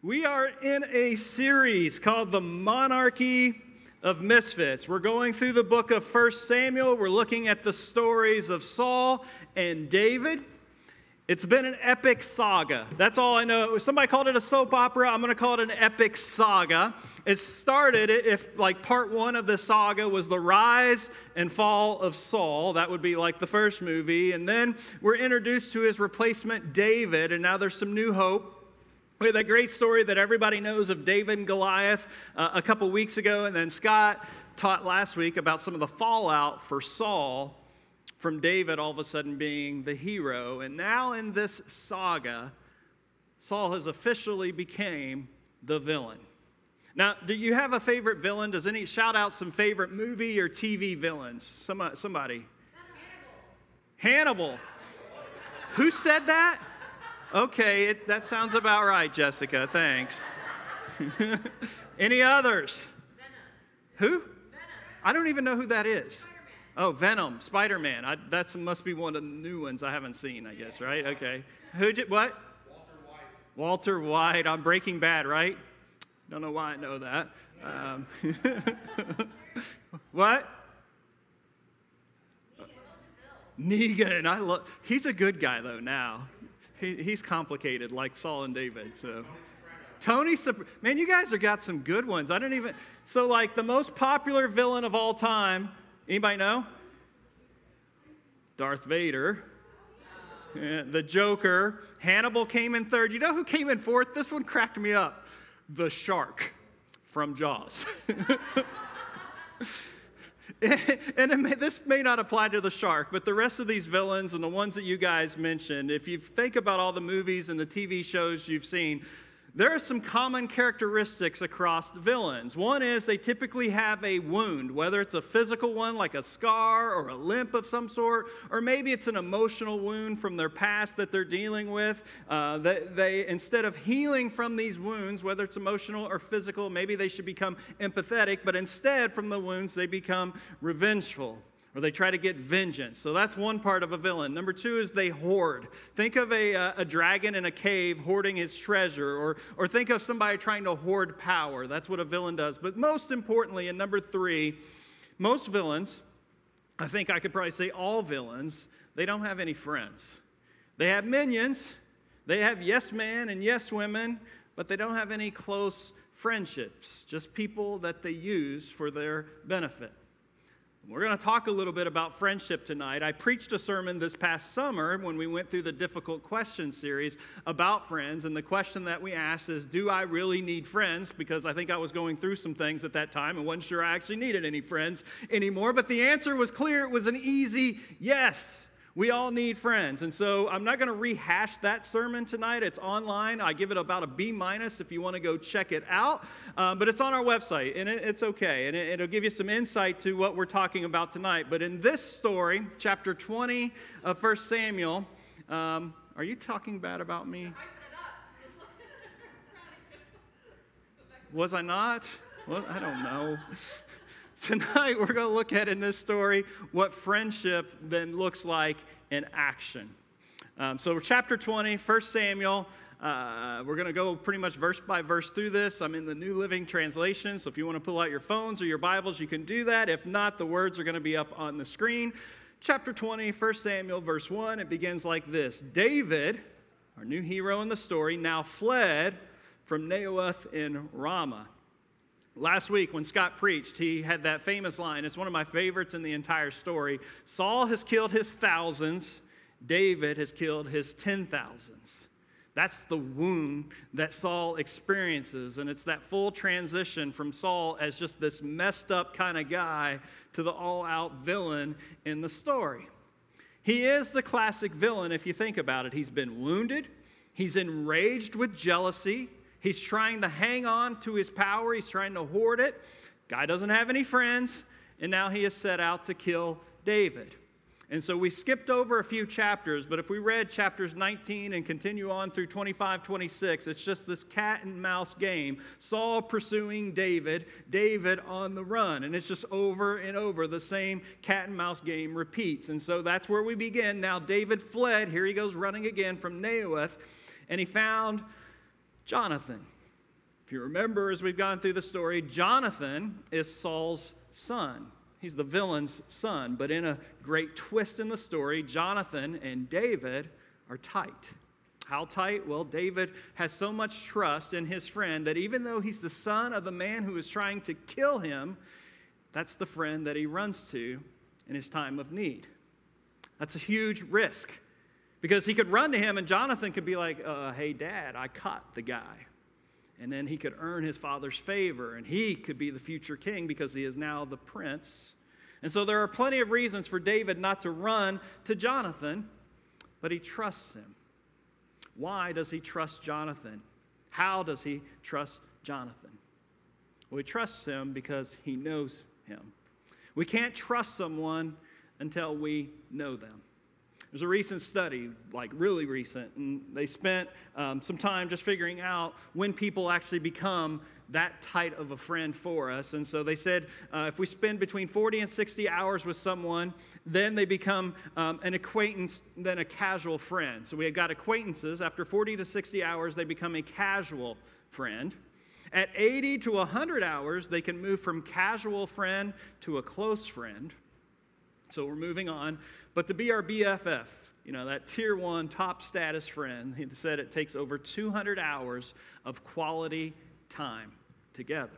We are in a series called The Monarchy of Misfits. We're going through the book of 1 Samuel. We're looking at the stories of Saul and David. It's been an epic saga. That's all I know. Somebody called it a soap opera. I'm going to call it an epic saga. It started, if like part one of the saga was the rise and fall of Saul, that would be like the first movie. And then we're introduced to his replacement, David, and now there's some new hope. We had that great story that everybody knows of David and Goliath uh, a couple weeks ago, and then Scott taught last week about some of the fallout for Saul from David all of a sudden being the hero. And now in this saga, Saul has officially became the villain. Now, do you have a favorite villain? Does any shout out some favorite movie or TV villains? Somebody. somebody. Hannibal. Hannibal. Who said that? Okay, it, that sounds about right, Jessica. Thanks. Any others? Venom. Who? Venom. I don't even know who that is. Spider-Man. Oh, Venom, Spider Man. That must be one of the new ones I haven't seen, I guess, right? Okay. Who did what? Walter White. Walter White on Breaking Bad, right? Don't know why I know that. Um, what? Negan. I love. He's a good guy though now. He, he's complicated, like Saul and David. So, Tony, man, you guys have got some good ones. I don't even. So, like the most popular villain of all time. Anybody know? Darth Vader. the Joker. Hannibal came in third. You know who came in fourth? This one cracked me up. The shark from Jaws. and may, this may not apply to the shark, but the rest of these villains and the ones that you guys mentioned, if you think about all the movies and the TV shows you've seen, there are some common characteristics across villains. One is they typically have a wound, whether it's a physical one like a scar or a limp of some sort, or maybe it's an emotional wound from their past that they're dealing with. Uh, they, they, instead of healing from these wounds, whether it's emotional or physical, maybe they should become empathetic, but instead, from the wounds, they become revengeful or they try to get vengeance. So that's one part of a villain. Number two is they hoard. Think of a, uh, a dragon in a cave hoarding his treasure, or, or think of somebody trying to hoard power. That's what a villain does. But most importantly, and number three, most villains, I think I could probably say all villains, they don't have any friends. They have minions, they have yes men and yes women, but they don't have any close friendships, just people that they use for their benefit. We're going to talk a little bit about friendship tonight. I preached a sermon this past summer when we went through the difficult question series about friends. And the question that we asked is Do I really need friends? Because I think I was going through some things at that time and wasn't sure I actually needed any friends anymore. But the answer was clear it was an easy yes. We all need friends. And so I'm not going to rehash that sermon tonight. It's online. I give it about a B minus if you want to go check it out. Um, but it's on our website, and it, it's okay. And it, will give you some insight to what we're talking about tonight. But in this story, chapter 20 of 1 Samuel, um, are you talking bad about me? Was I not? Well, I don't know. Tonight, we're going to look at in this story what friendship then looks like in action. Um, so, chapter 20, 1 Samuel. Uh, we're going to go pretty much verse by verse through this. I'm in the New Living Translation, so if you want to pull out your phones or your Bibles, you can do that. If not, the words are going to be up on the screen. Chapter 20, 1 Samuel, verse 1, it begins like this David, our new hero in the story, now fled from Naioth in Ramah. Last week, when Scott preached, he had that famous line. It's one of my favorites in the entire story. Saul has killed his thousands, David has killed his ten thousands. That's the wound that Saul experiences. And it's that full transition from Saul as just this messed up kind of guy to the all out villain in the story. He is the classic villain if you think about it. He's been wounded, he's enraged with jealousy, He's trying to hang on to his power, he's trying to hoard it. Guy doesn't have any friends, and now he is set out to kill David. And so we skipped over a few chapters, but if we read chapters 19 and continue on through 25, 26, it's just this cat and mouse game. Saul pursuing David, David on the run. And it's just over and over. The same cat and mouse game repeats. And so that's where we begin. Now, David fled. Here he goes running again from Naioth, and he found Jonathan. If you remember, as we've gone through the story, Jonathan is Saul's son. He's the villain's son. But in a great twist in the story, Jonathan and David are tight. How tight? Well, David has so much trust in his friend that even though he's the son of the man who is trying to kill him, that's the friend that he runs to in his time of need. That's a huge risk because he could run to him and Jonathan could be like, uh, Hey, dad, I caught the guy. And then he could earn his father's favor, and he could be the future king because he is now the prince. And so there are plenty of reasons for David not to run to Jonathan, but he trusts him. Why does he trust Jonathan? How does he trust Jonathan? Well, he trusts him because he knows him. We can't trust someone until we know them. There's a recent study, like really recent, and they spent um, some time just figuring out when people actually become that tight of a friend for us. And so they said uh, if we spend between 40 and 60 hours with someone, then they become um, an acquaintance, then a casual friend. So we have got acquaintances. After 40 to 60 hours, they become a casual friend. At 80 to 100 hours, they can move from casual friend to a close friend. So we're moving on. But to be our BFF, you know, that tier one top status friend, he said it takes over 200 hours of quality time together.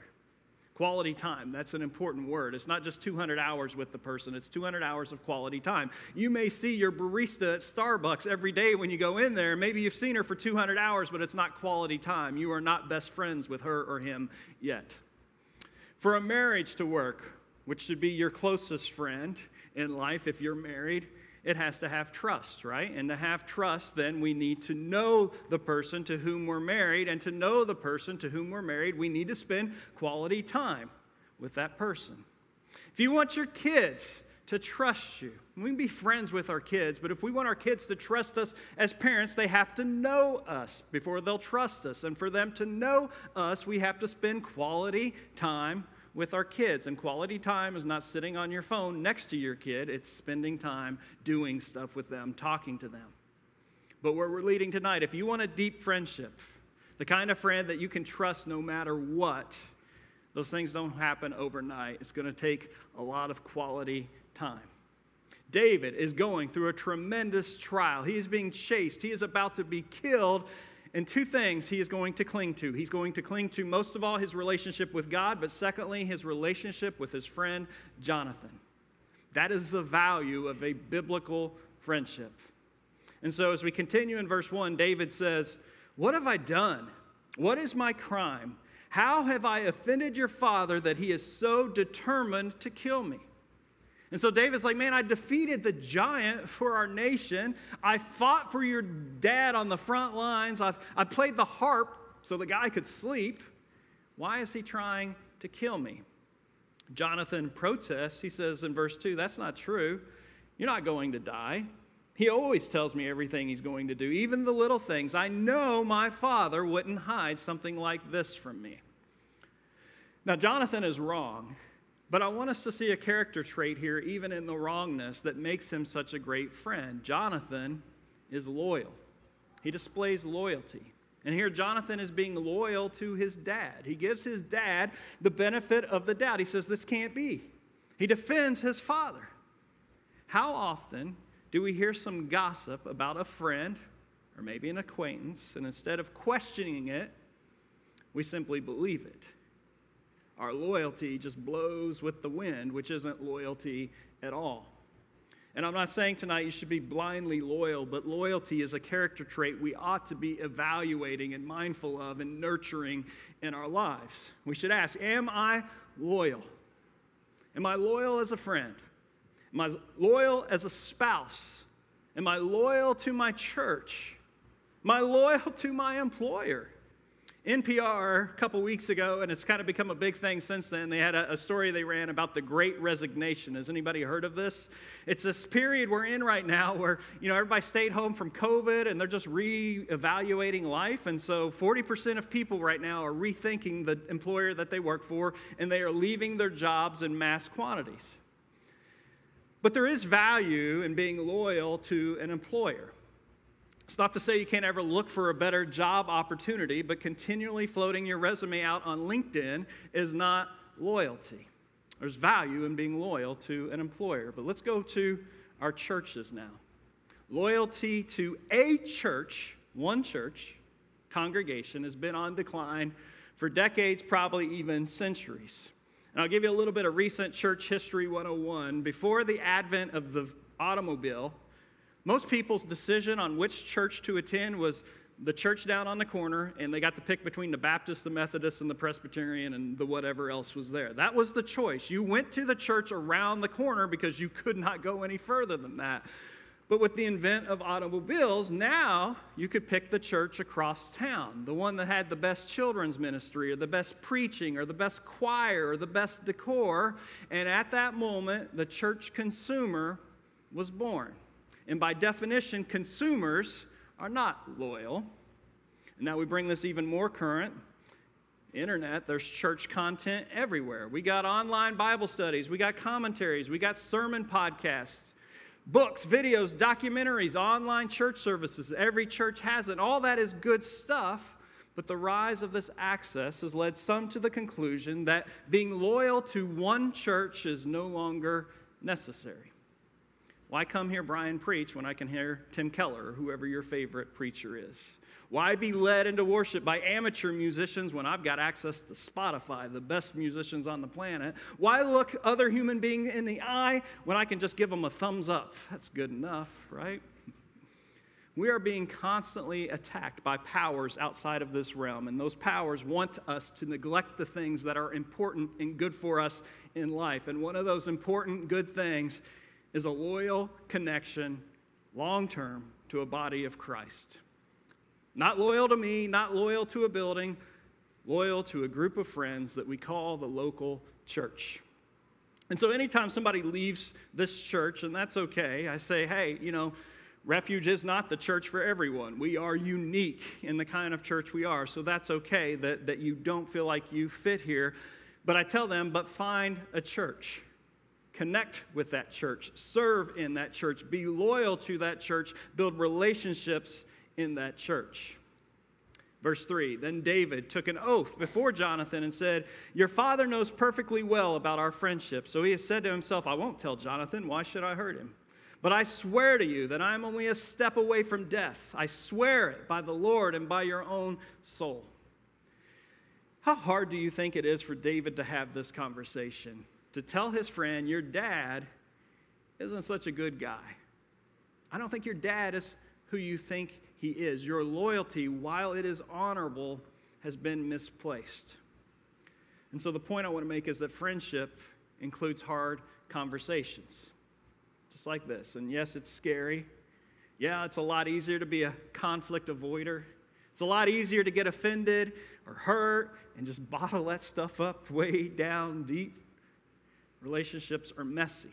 Quality time, that's an important word. It's not just 200 hours with the person, it's 200 hours of quality time. You may see your barista at Starbucks every day when you go in there. Maybe you've seen her for 200 hours, but it's not quality time. You are not best friends with her or him yet. For a marriage to work, which should be your closest friend, in life, if you're married, it has to have trust, right? And to have trust, then we need to know the person to whom we're married. And to know the person to whom we're married, we need to spend quality time with that person. If you want your kids to trust you, we can be friends with our kids, but if we want our kids to trust us as parents, they have to know us before they'll trust us. And for them to know us, we have to spend quality time with our kids. And quality time is not sitting on your phone next to your kid, it's spending time doing stuff with them, talking to them. But where we're leading tonight, if you want a deep friendship, the kind of friend that you can trust no matter what, those things don't happen overnight. It's going to take a lot of quality time. David is going through a tremendous trial. He is being chased. He is about to be killed and two things he is going to cling to. He's going to cling to, most of all, his relationship with God, but secondly, his relationship with his friend Jonathan. That is the value of a biblical friendship. And so, as we continue in verse 1, David says, What have I done? What is my crime? How have I offended your father that he is so determined to kill me? And so David's like, man, I defeated the giant for our nation. I fought for your dad on the front lines. I've, I played the harp so the guy could sleep. Why is he trying to kill me? Jonathan protests. He says in verse 2, that's not true. You're not going to die. He always tells me everything he's going to do, even the little things. I know my father wouldn't hide something like this from me. Now, Jonathan is wrong. But I want us to see a character trait here, even in the wrongness, that makes him such a great friend. Jonathan is loyal, he displays loyalty. And here, Jonathan is being loyal to his dad. He gives his dad the benefit of the doubt. He says, This can't be. He defends his father. How often do we hear some gossip about a friend or maybe an acquaintance, and instead of questioning it, we simply believe it? Our loyalty just blows with the wind, which isn't loyalty at all. And I'm not saying tonight you should be blindly loyal, but loyalty is a character trait we ought to be evaluating and mindful of and nurturing in our lives. We should ask Am I loyal? Am I loyal as a friend? Am I loyal as a spouse? Am I loyal to my church? Am I loyal to my employer? NPR a couple weeks ago, and it's kind of become a big thing since then. They had a, a, story they ran about the Great Resignation. Has anybody heard of this? It's this period we're in right now where you know everybody stayed home from COVID and they're just re-evaluating life, and so 40% of people right now are rethinking the employer that they work for, and they are leaving their jobs in mass quantities. But there is value in being loyal to an employer. It's not to say you can't ever look for a better job opportunity, but continually floating your resume out on LinkedIn is not loyalty. There's value in being loyal to an employer. But let's go to our churches now. Loyalty to a church, one church, congregation, has been on decline for decades, probably even centuries. And I'll give you a little bit of recent church history 101. Before the advent of the automobile, most people's decision on which church to attend was the church down on the corner, and they got to pick between the Baptist, the Methodist, and the Presbyterian, and the whatever else was there. That was the choice. You went to the church around the corner because you could not go any further than that. But with the invent of automobiles, now you could pick the church across town, the one that had the best children's ministry, or the best preaching, or the best choir, or the best decor. And at that moment, the church consumer was born. And by definition, consumers are not loyal. And now we bring this even more current. Internet, there's church content everywhere. We got online Bible studies, we got commentaries, we got sermon podcasts, books, videos, documentaries, online church services. Every church has it. All that is good stuff. But the rise of this access has led some to the conclusion that being loyal to one church is no longer necessary. Why come hear Brian preach when I can hear Tim Keller or whoever your favorite preacher is? Why be led into worship by amateur musicians when I've got access to Spotify, the best musicians on the planet? Why look other human beings in the eye when I can just give them a thumbs up? That's good enough, right? We are being constantly attacked by powers outside of this realm, and those powers want us to neglect the things that are important and good for us in life. And one of those important good things is a loyal connection, long term, to a body of Christ. Not loyal to me, not loyal to a building, loyal to a group of friends that we call the local church. And so, anytime somebody leaves this church, and that's okay, I say, hey, you know, Refuge is not the church for everyone. We are unique in the kind of church we are, so that's okay that, that you don't feel like you fit here. But I tell them, but find a church connect with that church, serve in that church, be loyal to that church, build relationships in that church. Verse 3 Then David took an oath before Jonathan and said, Your father knows perfectly well about our friendship. So he has said to himself, I won't tell Jonathan. Why should I hurt him? But I swear to you that I am only a step away from death. I swear it by the Lord and by your own soul. How hard do you think it is for David to have this conversation? To tell his friend, Your dad isn't such a good guy. I don't think your dad is who you think he is. Your loyalty, while it is honorable, has been misplaced. And so the point I want to make is that friendship includes hard conversations, just like this. And yes, it's scary. Yeah, it's a lot easier to be a conflict avoider. It's a lot easier to get offended or hurt and just bottle that stuff up way down deep relationships are messy.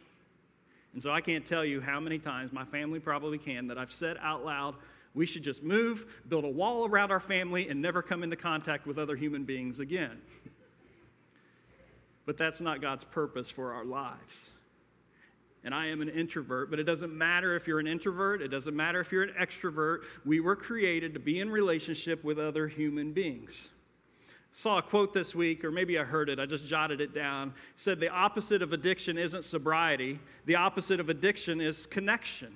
And so I can't tell you how many times my family probably can that I've said out loud, we should just move, build a wall around our family, and never come into contact with other human beings again. but that's not God's purpose for our lives. And I am an introvert, but it doesn't matter if you're an introvert, it doesn't matter if you're an extrovert. We were created to be in relationship with other human beings saw a quote this week, or maybe I heard it, I just jotted it down. Said, The opposite of addiction isn't sobriety, the opposite of addiction is connection.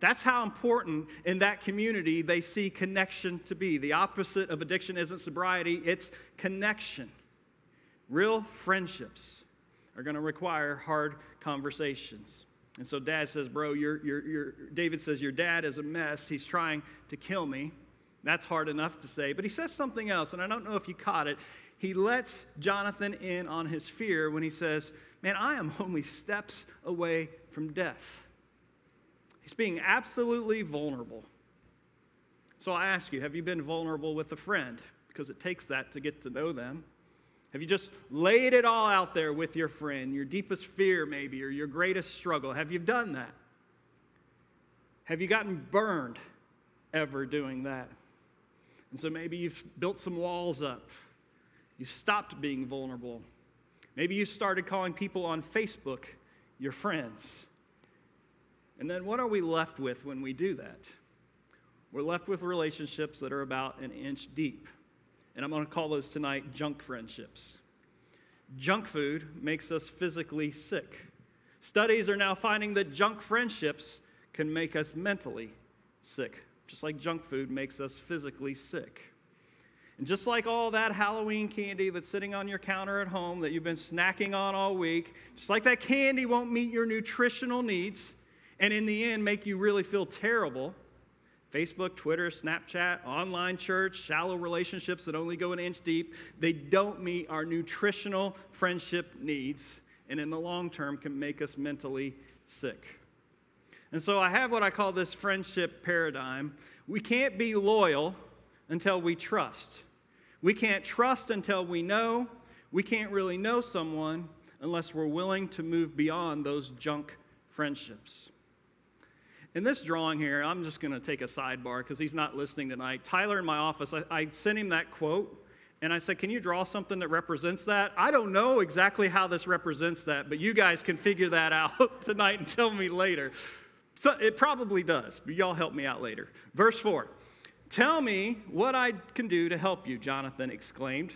That's how important in that community they see connection to be. The opposite of addiction isn't sobriety, it's connection. Real friendships are going to require hard conversations. And so dad says, Bro, you're, you're, you're, David says, Your dad is a mess. He's trying to kill me. That's hard enough to say. But he says something else, and I don't know if you caught it. He lets Jonathan in on his fear when he says, Man, I am only steps away from death. He's being absolutely vulnerable. So I ask you, have you been vulnerable with a friend? Because it takes that to get to know them. Have you just laid it all out there with your friend, your deepest fear, maybe, or your greatest struggle? Have you done that? Have you gotten burned ever doing that? And so maybe you've built some walls up. You stopped being vulnerable. Maybe you started calling people on Facebook your friends. And then what are we left with when we do that? we're left with relationships that are about an inch deep. And I'm going to call those tonight junk friendships. Junk food makes us physically sick. Studies are now finding that junk friendships can make us mentally sick, just like junk food makes us physically sick. And just like all that Halloween candy that's sitting on your counter at home that you've been snacking on all week, just like that candy won't meet your nutritional needs and in the end make you really feel terrible. Facebook, Twitter, Snapchat, online church, shallow relationships that only go an inch deep, they don't meet our nutritional friendship needs and in the long term can make us mentally sick. And so I have what I call this friendship paradigm. We can't be loyal until we trust. We can't trust until we know. We can't really know someone unless we're willing to move beyond those junk friendships. In this drawing here, I'm just going to take a sidebar because he's not listening tonight. Tyler in my office, I, I, sent him that quote and I said, Can you draw something that represents that? I don't know exactly how this represents that, but you guys can figure that out tonight and tell me later. So it probably does, but y'all help me out later. Verse 4 Tell me what I can do to help you, Jonathan exclaimed.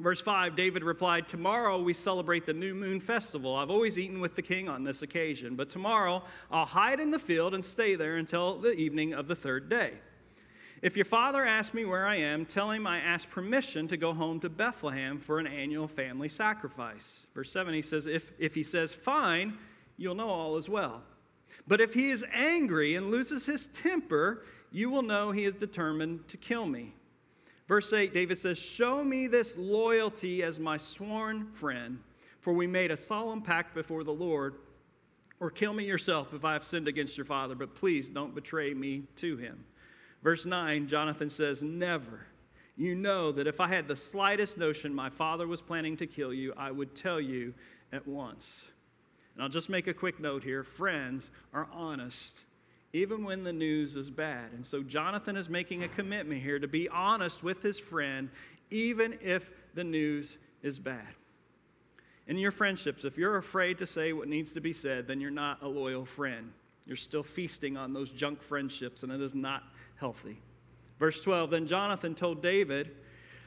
Verse 5 David replied, Tomorrow we celebrate the new moon festival. I've always eaten with the king on this occasion, but tomorrow I'll hide in the field and stay there until the evening of the third day. If your father asks me where I am, tell him I ask permission to go home to Bethlehem for an annual family sacrifice. Verse 7, he says, If, if he says, Fine, you'll know all is well. But if he is angry and loses his temper, you will know he is determined to kill me. Verse 8, David says, Show me this loyalty as my sworn friend, for we made a solemn pact before the Lord. Or kill me yourself if I have sinned against your father, but please don't betray me to him. Verse 9, Jonathan says, Never. You know that if I had the slightest notion my father was planning to kill you, I would tell you at once. And I'll just make a quick note here friends are honest even when the news is bad. And so Jonathan is making a commitment here to be honest with his friend, even if the news is bad. In your friendships, if you're afraid to say what needs to be said, then you're not a loyal friend. You're still feasting on those junk friendships, and it is not healthy. Verse 12 Then Jonathan told David,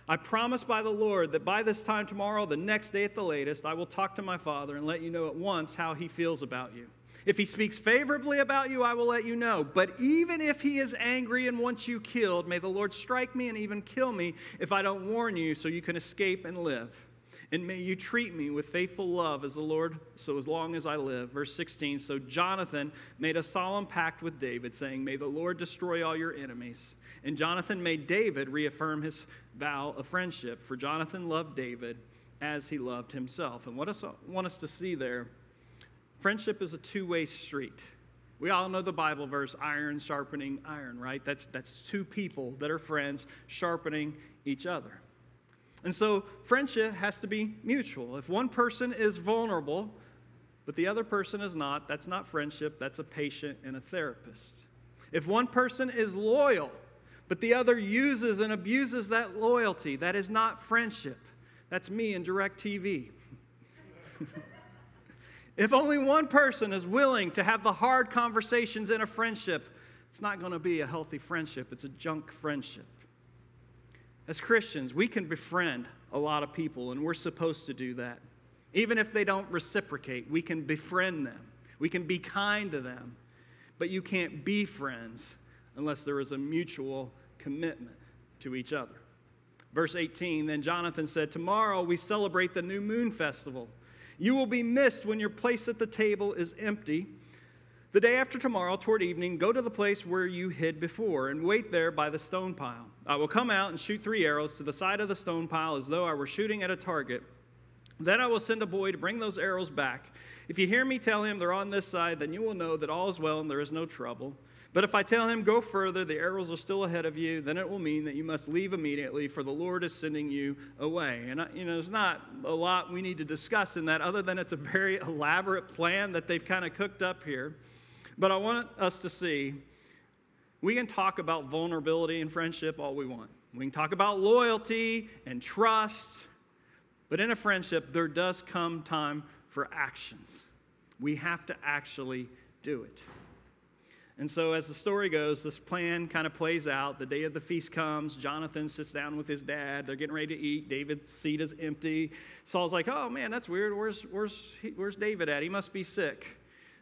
I promise by the Lord that by this time tomorrow, the next day at the latest, I will talk to my father and let you know at once how he feels about you. If he speaks favorably about you, I will let you know. But even if he is angry and wants you killed, may the Lord strike me and even kill me if I don't warn you so you can escape and live. And may you treat me with faithful love as the Lord, so as long as I live. Verse 16 So Jonathan made a solemn pact with David, saying, May the Lord destroy all your enemies. And Jonathan made David reaffirm his vow of friendship, for Jonathan loved David as he loved himself. And what I want us to see there friendship is a two way street. We all know the Bible verse, iron sharpening iron, right? That's, that's two people that are friends sharpening each other. And so friendship has to be mutual. If one person is vulnerable, but the other person is not, that's not friendship, that's a patient and a therapist. If one person is loyal, but the other uses and abuses that loyalty, that is not friendship. That's me in DirecTV. if only one person is willing to have the hard conversations in a friendship, it's not going to be a healthy friendship, it's a junk friendship. As Christians, we can befriend a lot of people, and we're supposed to do that. Even if they don't reciprocate, we can befriend them. We can be kind to them. But you can't be friends unless there is a mutual commitment to each other. Verse 18 Then Jonathan said, Tomorrow we celebrate the new moon festival. You will be missed when your place at the table is empty the day after tomorrow, toward evening, go to the place where you hid before and wait there by the stone pile. I will come out and shoot three arrows to the side of the stone pile as though I were shooting at a target. Then I will send a boy to bring those arrows back. If you hear me tell him they're on this side, then you will know that all is well and there is no trouble. But if I tell him, go further, the arrows are still ahead of you, then it will mean that you must leave immediately, for the Lord is sending you away. And, uh, you know, there's not a lot we need to discuss in that, other than it's a very elaborate plan that they've kind of cooked up here. But I want us to see we can talk about vulnerability and friendship all we want. We can talk about loyalty and trust, but in a friendship, there does come time for actions. We have to actually do it. And so, as the story goes, this plan kind of plays out. The day of the feast comes. Jonathan sits down with his dad. They're getting ready to eat. David's seat is empty. Saul's like, oh man, that's weird. Where's, where's, where's David at? He must be sick.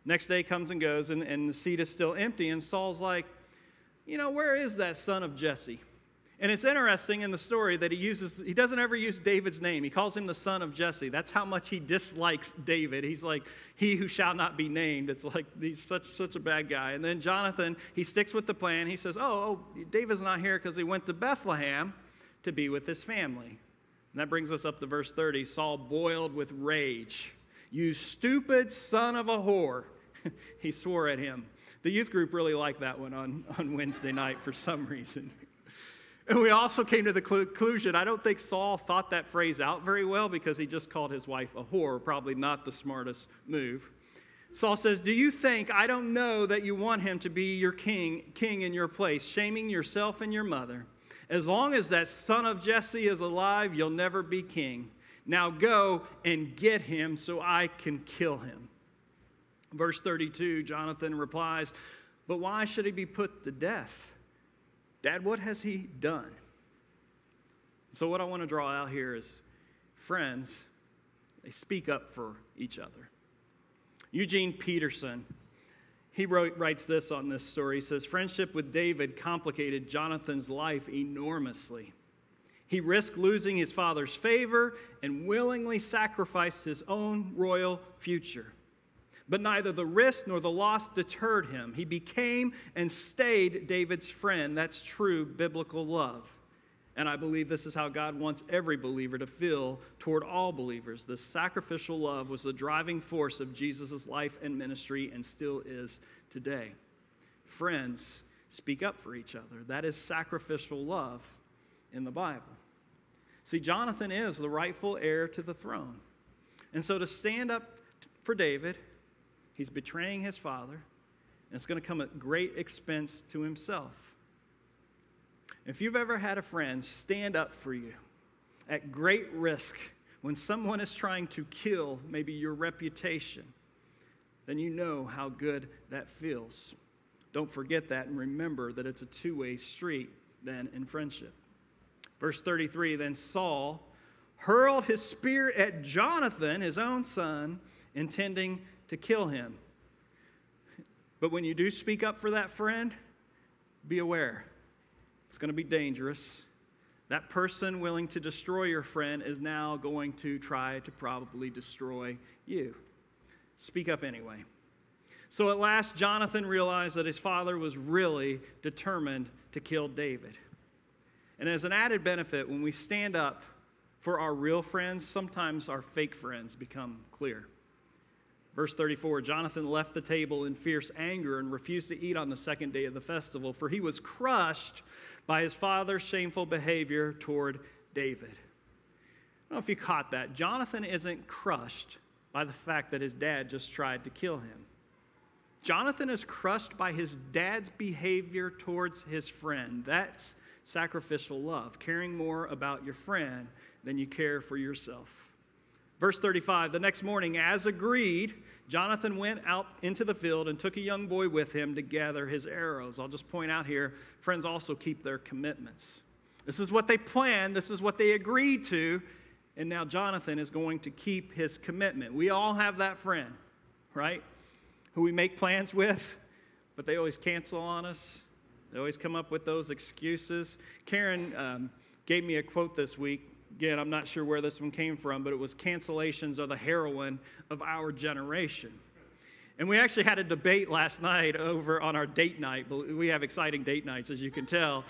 Next day comes and goes, and, and the seat is still empty. And Saul's like, you know, where is that son of Jesse? And it's interesting in the story that he uses, he doesn't ever use David's name. He calls him the son of Jesse. That's how much he dislikes David. He's like, he who shall not be named. It's like he's such, such a bad guy. And then Jonathan, he sticks with the plan. He says, oh, oh David's not here because he went to Bethlehem to be with his family. And that brings us up to verse 30. Saul boiled with rage. You stupid son of a whore. he swore at him. The youth group really liked that one on, on Wednesday night for some reason. And we also came to the conclusion I don't think Saul thought that phrase out very well because he just called his wife a whore, probably not the smartest move. Saul says, Do you think I don't know that you want him to be your king, king in your place, shaming yourself and your mother? As long as that son of Jesse is alive, you'll never be king. Now go and get him so I can kill him. Verse 32, Jonathan replies, But why should he be put to death? Dad, what has he done? So, what I want to draw out here is friends, they speak up for each other. Eugene Peterson, he wrote, writes this on this story. He says, Friendship with David complicated Jonathan's life enormously. He risked losing his father's favor and willingly sacrificed his own royal future. But neither the risk nor the loss deterred him. He became and stayed David's friend. That's true biblical love. And I believe this is how God wants every believer to feel toward all believers. This sacrificial love was the driving force of Jesus' life and ministry and still is today. Friends, speak up for each other. That is sacrificial love in the Bible. See, Jonathan is the rightful heir to the throne. And so to stand up for David He's betraying his father, and it's going to come at great expense to himself. If you've ever had a friend stand up for you at great risk when someone is trying to kill maybe your reputation, then you know how good that feels. Don't forget that and remember that it's a two way street then in friendship. Verse 33 Then Saul hurled his spear at Jonathan, his own son, intending to kill him. But when you do speak up for that friend, be aware. It's going to be dangerous. That person willing to destroy your friend is now going to try to probably destroy you. Speak up anyway. So at last, Jonathan realized that his father was really determined to kill David. And as an added benefit, when we stand up for our real friends, sometimes our fake friends become clear. Verse 34 Jonathan left the table in fierce anger and refused to eat on the second day of the festival, for he was crushed by his father's shameful behavior toward David. I don't know if you caught that. Jonathan isn't crushed by the fact that his dad just tried to kill him. Jonathan is crushed by his dad's behavior towards his friend. That's sacrificial love, caring more about your friend than you care for yourself. Verse 35 The next morning, as agreed, Jonathan went out into the field and took a young boy with him to gather his arrows. I'll just point out here friends also keep their commitments. This is what they planned, this is what they agreed to, and now Jonathan is going to keep his commitment. We all have that friend, right? Who we make plans with, but they always cancel on us. They always come up with those excuses. Karen um, gave me a quote this week Again, I'm not sure where this one came from, but it was cancellations are the heroin of our generation. And we actually had a debate last night over on our date night. We have exciting date nights, as you can tell,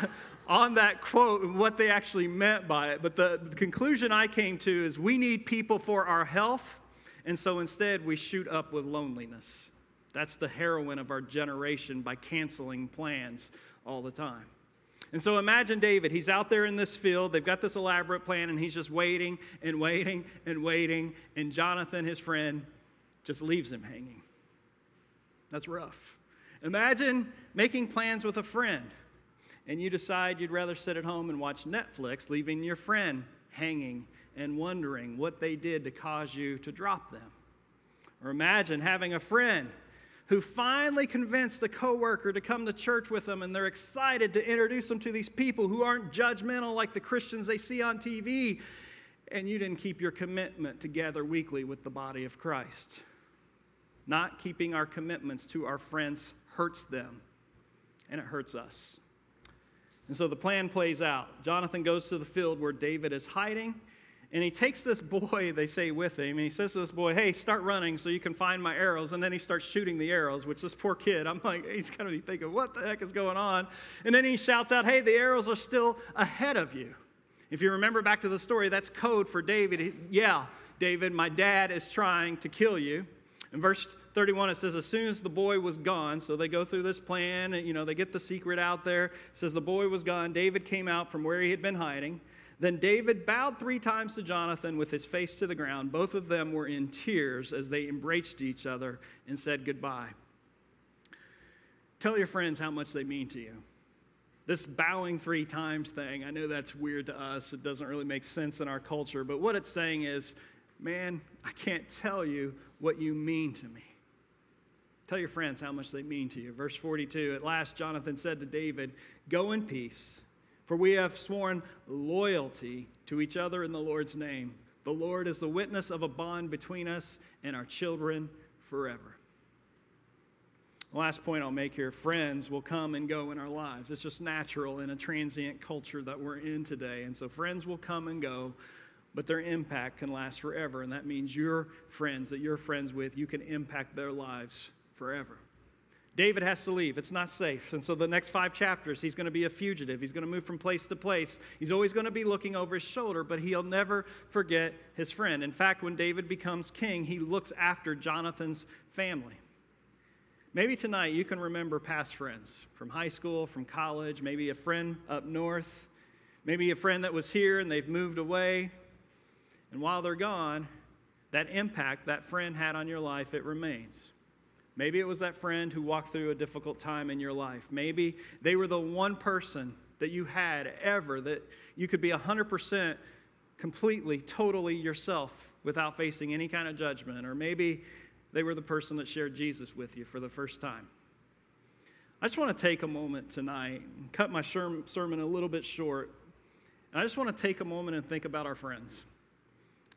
on that quote and what they actually meant by it. But the, the conclusion I came to is we need people for our health, and so instead we shoot up with loneliness. That's the heroin of our generation by canceling plans all the time. And so imagine David. He's out there in this field. They've got this elaborate plan, and he's just waiting and waiting and waiting. And Jonathan, his friend, just leaves him hanging. That's rough. Imagine making plans with a friend, and you decide you'd rather sit at home and watch Netflix, leaving your friend hanging and wondering what they did to cause you to drop them. Or imagine having a friend who finally convinced a coworker to come to church with them and they're excited to introduce them to these people who aren't judgmental like the Christians they see on TV and you didn't keep your commitment to gather weekly with the body of Christ. Not keeping our commitments to our friends hurts them and it hurts us. And so the plan plays out. Jonathan goes to the field where David is hiding and he takes this boy, they say, with him, and he says to this boy, Hey, start running so you can find my arrows. And then he starts shooting the arrows, which this poor kid, I'm like, he's kind of thinking, What the heck is going on? And then he shouts out, Hey, the arrows are still ahead of you. If you remember back to the story, that's code for David. He, yeah, David, my dad is trying to kill you. In verse 31, it says, As soon as the boy was gone, so they go through this plan, and, you know, they get the secret out there. It says, The boy was gone. David came out from where he had been hiding. Then David bowed three times to Jonathan with his face to the ground. Both of them were in tears as they embraced each other and said goodbye. Tell your friends how much they mean to you. This bowing three times thing, I know that's weird to us. It doesn't really make sense in our culture. But what it's saying is, man, I can't tell you what you mean to me. Tell your friends how much they mean to you. Verse 42 At last, Jonathan said to David, Go in peace. For we have sworn loyalty to each other in the Lord's name. The Lord is the witness of a bond between us and our children forever. The last point I'll make here friends will come and go in our lives. It's just natural in a transient culture that we're in today. And so friends will come and go, but their impact can last forever. And that means your friends that you're friends with, you can impact their lives forever. David has to leave. It's not safe. And so, the next five chapters, he's going to be a fugitive. He's going to move from place to place. He's always going to be looking over his shoulder, but he'll never forget his friend. In fact, when David becomes king, he looks after Jonathan's family. Maybe tonight you can remember past friends from high school, from college, maybe a friend up north, maybe a friend that was here and they've moved away. And while they're gone, that impact that friend had on your life, it remains. Maybe it was that friend who walked through a difficult time in your life. Maybe they were the one person that you had ever that you could be 100% completely, totally yourself without facing any kind of judgment. Or maybe they were the person that shared Jesus with you for the first time. I just want to take a moment tonight and cut my sermon a little bit short. And I just want to take a moment and think about our friends.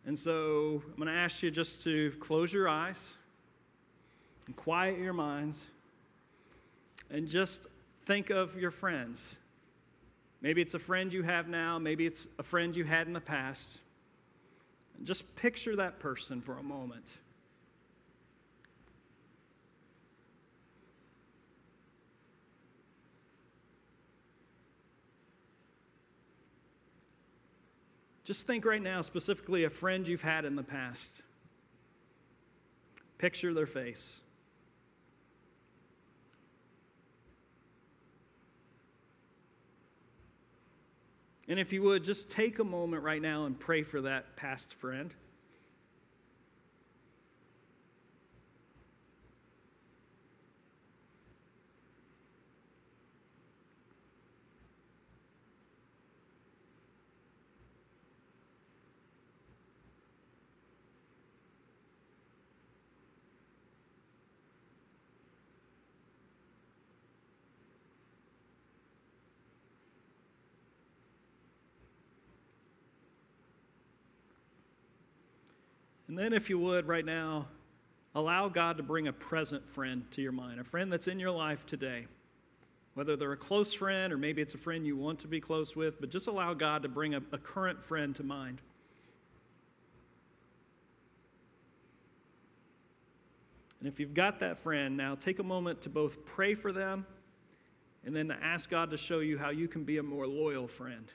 And so I'm going to ask you just to close your eyes and quiet your minds and just think of your friends. Maybe it's a friend you have now, maybe it's a friend you had in the past. And just picture that person for a moment. Just think right now, specifically, a friend you've had in the past. Picture their face. And if you would, just take a moment right now and pray for that past friend. And then, if you would, right now, allow God to bring a present friend to your mind, a friend that's in your life today. Whether they're a close friend or maybe it's a friend you want to be close with, but just allow God to bring a, a current friend to mind. And if you've got that friend, now take a moment to both pray for them and then to ask God to show you how you can be a more loyal friend.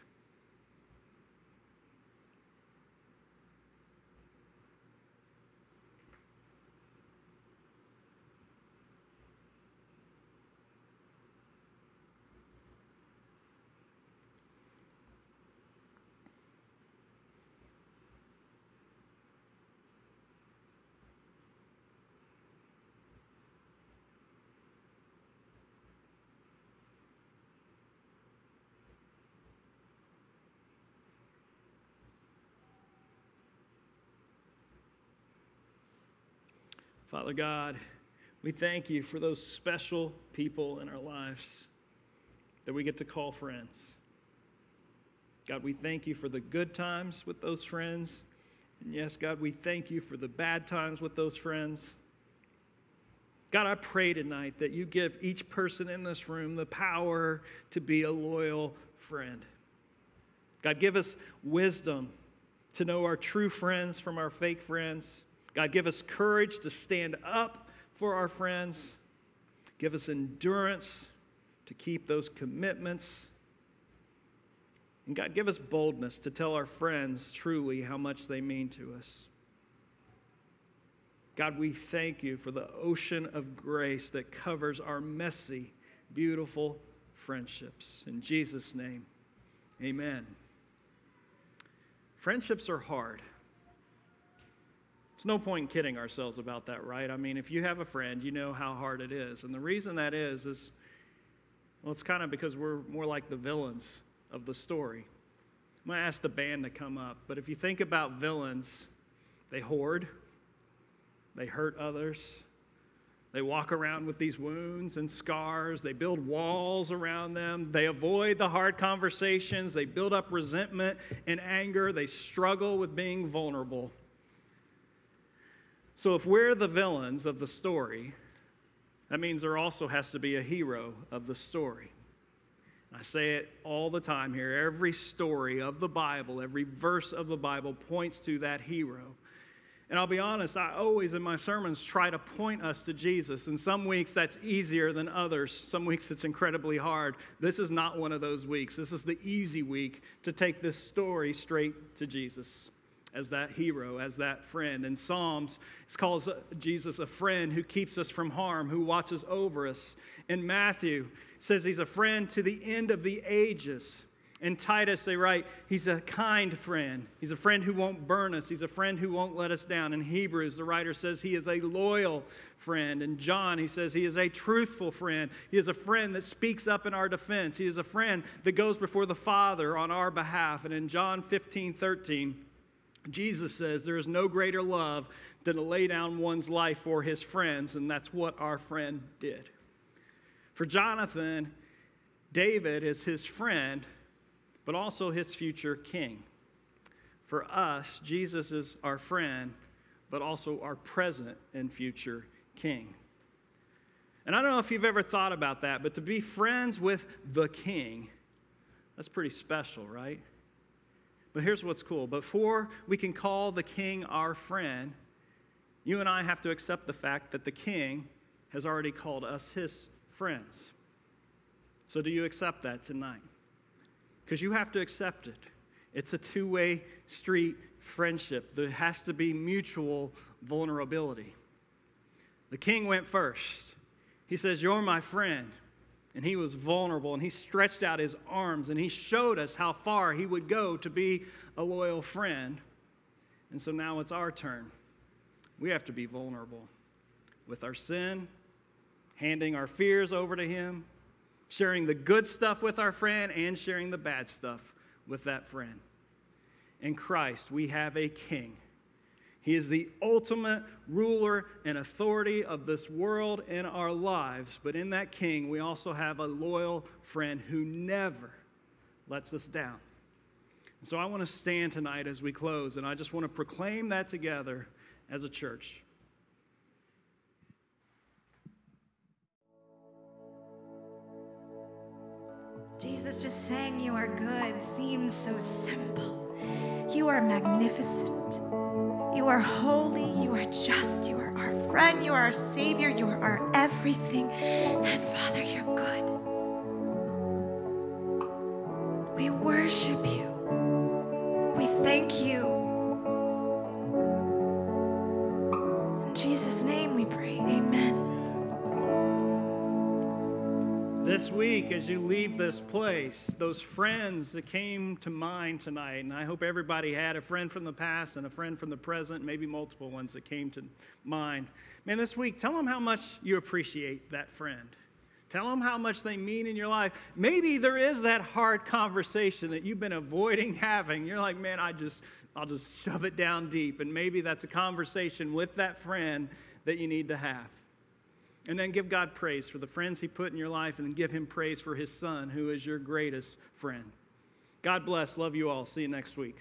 Father God, We thank you for those special people in our lives that we get to call friends. God, we thank you for the good times with those friends. And yes, God, we thank you for the bad times with those friends. God, I pray tonight that you give each person in this room the power to be a loyal friend. God, give us wisdom to know our true friends from our fake friends. God, give us courage to stand up for our friends. Give us endurance to keep those commitments. And God, give us boldness to tell our friends truly how much they mean to us. God, we thank you for the ocean of grace that covers our messy, beautiful friendships. In Jesus' name, amen. Friendships are hard. It's no point kidding ourselves about that, right? I mean, if you have a friend, you know how hard it is. And the reason that is, is, well, it's kind of because we're more like the villains of the story. I'm going to ask the band to come up, but if you think about villains, they hoard they hurt others. They walk around with these wounds and scars. They build walls around them. They avoid the hard conversations. They build up resentment and anger. They struggle with being vulnerable. So, if we're the villains of the story, that means there also has to be a hero of the story. I say it all the time here. Every story of the Bible, every verse of the Bible points to that hero. And I'll be honest, I always in my sermons try to point us to Jesus. And some weeks that's easier than others. Some weeks it's incredibly hard. This is not one of those weeks. This is the easy week to take this story straight to Jesus as that hero, as that friend. In Psalms, it calls Jesus a friend who keeps us from harm, who watches over us. In Matthew, it says he's a friend to the end of the ages. In Titus, they write, He's a kind friend. He's a friend who won't burn us. He's a friend who won't let us down. In Hebrews, the writer says He is a loyal friend. In John, he says He is a truthful friend. He is a friend that speaks up in our defense. He is a friend that goes before the Father on our behalf. And in John 15 13, Jesus says there is no greater love than to lay down one's life for his friends, and that's what our friend did. For Jonathan, David is his friend but also his future king. For us, Jesus is our friend, but also our present and future king. And I don't know if you've ever thought about that, but to be friends with the king, that's pretty special, right? But here's what's cool before we can call the king our friend, you and I have to accept the fact that the king has already called us his friends. So, do you accept that tonight? because you have to accept it. It's a two way street friendship. There has to be mutual vulnerability. The king went first. He says, You're my friend. And he was vulnerable and he stretched out his arms and he showed us how far he would go to be a loyal friend. And so now it's our turn. We have to be vulnerable with our sin, handing our fears over to him, sharing the good stuff with our friend and sharing the bad stuff with that friend. In Christ, we have a king. He is the ultimate ruler and authority of this world and our lives. But in that king, we also have a loyal friend who never lets us down. So I want to stand tonight as we close, and I just want to proclaim that together as a church. Jesus, just saying you are good seems so simple. You are magnificent. You are holy. You are just. You are our friend. You are our Savior. You are our everything. And Father, you're good. We worship you. We thank you. This week, as you leave this place, those friends that came to mind tonight, and I hope everybody had a friend from the past and a friend from the present, maybe multiple ones that came to mind. Man, this week, tell them how much you appreciate that friend. Tell them how much they mean in your life. Maybe there is that hard conversation that you've been avoiding having. You're like, man, I just, I'll just shove it down deep. And maybe that's a conversation with that friend that you need to have. And then give God praise for the friends He put in your life, and then give Him praise for His Son, who is your greatest friend. God bless. Love you all. See you next week.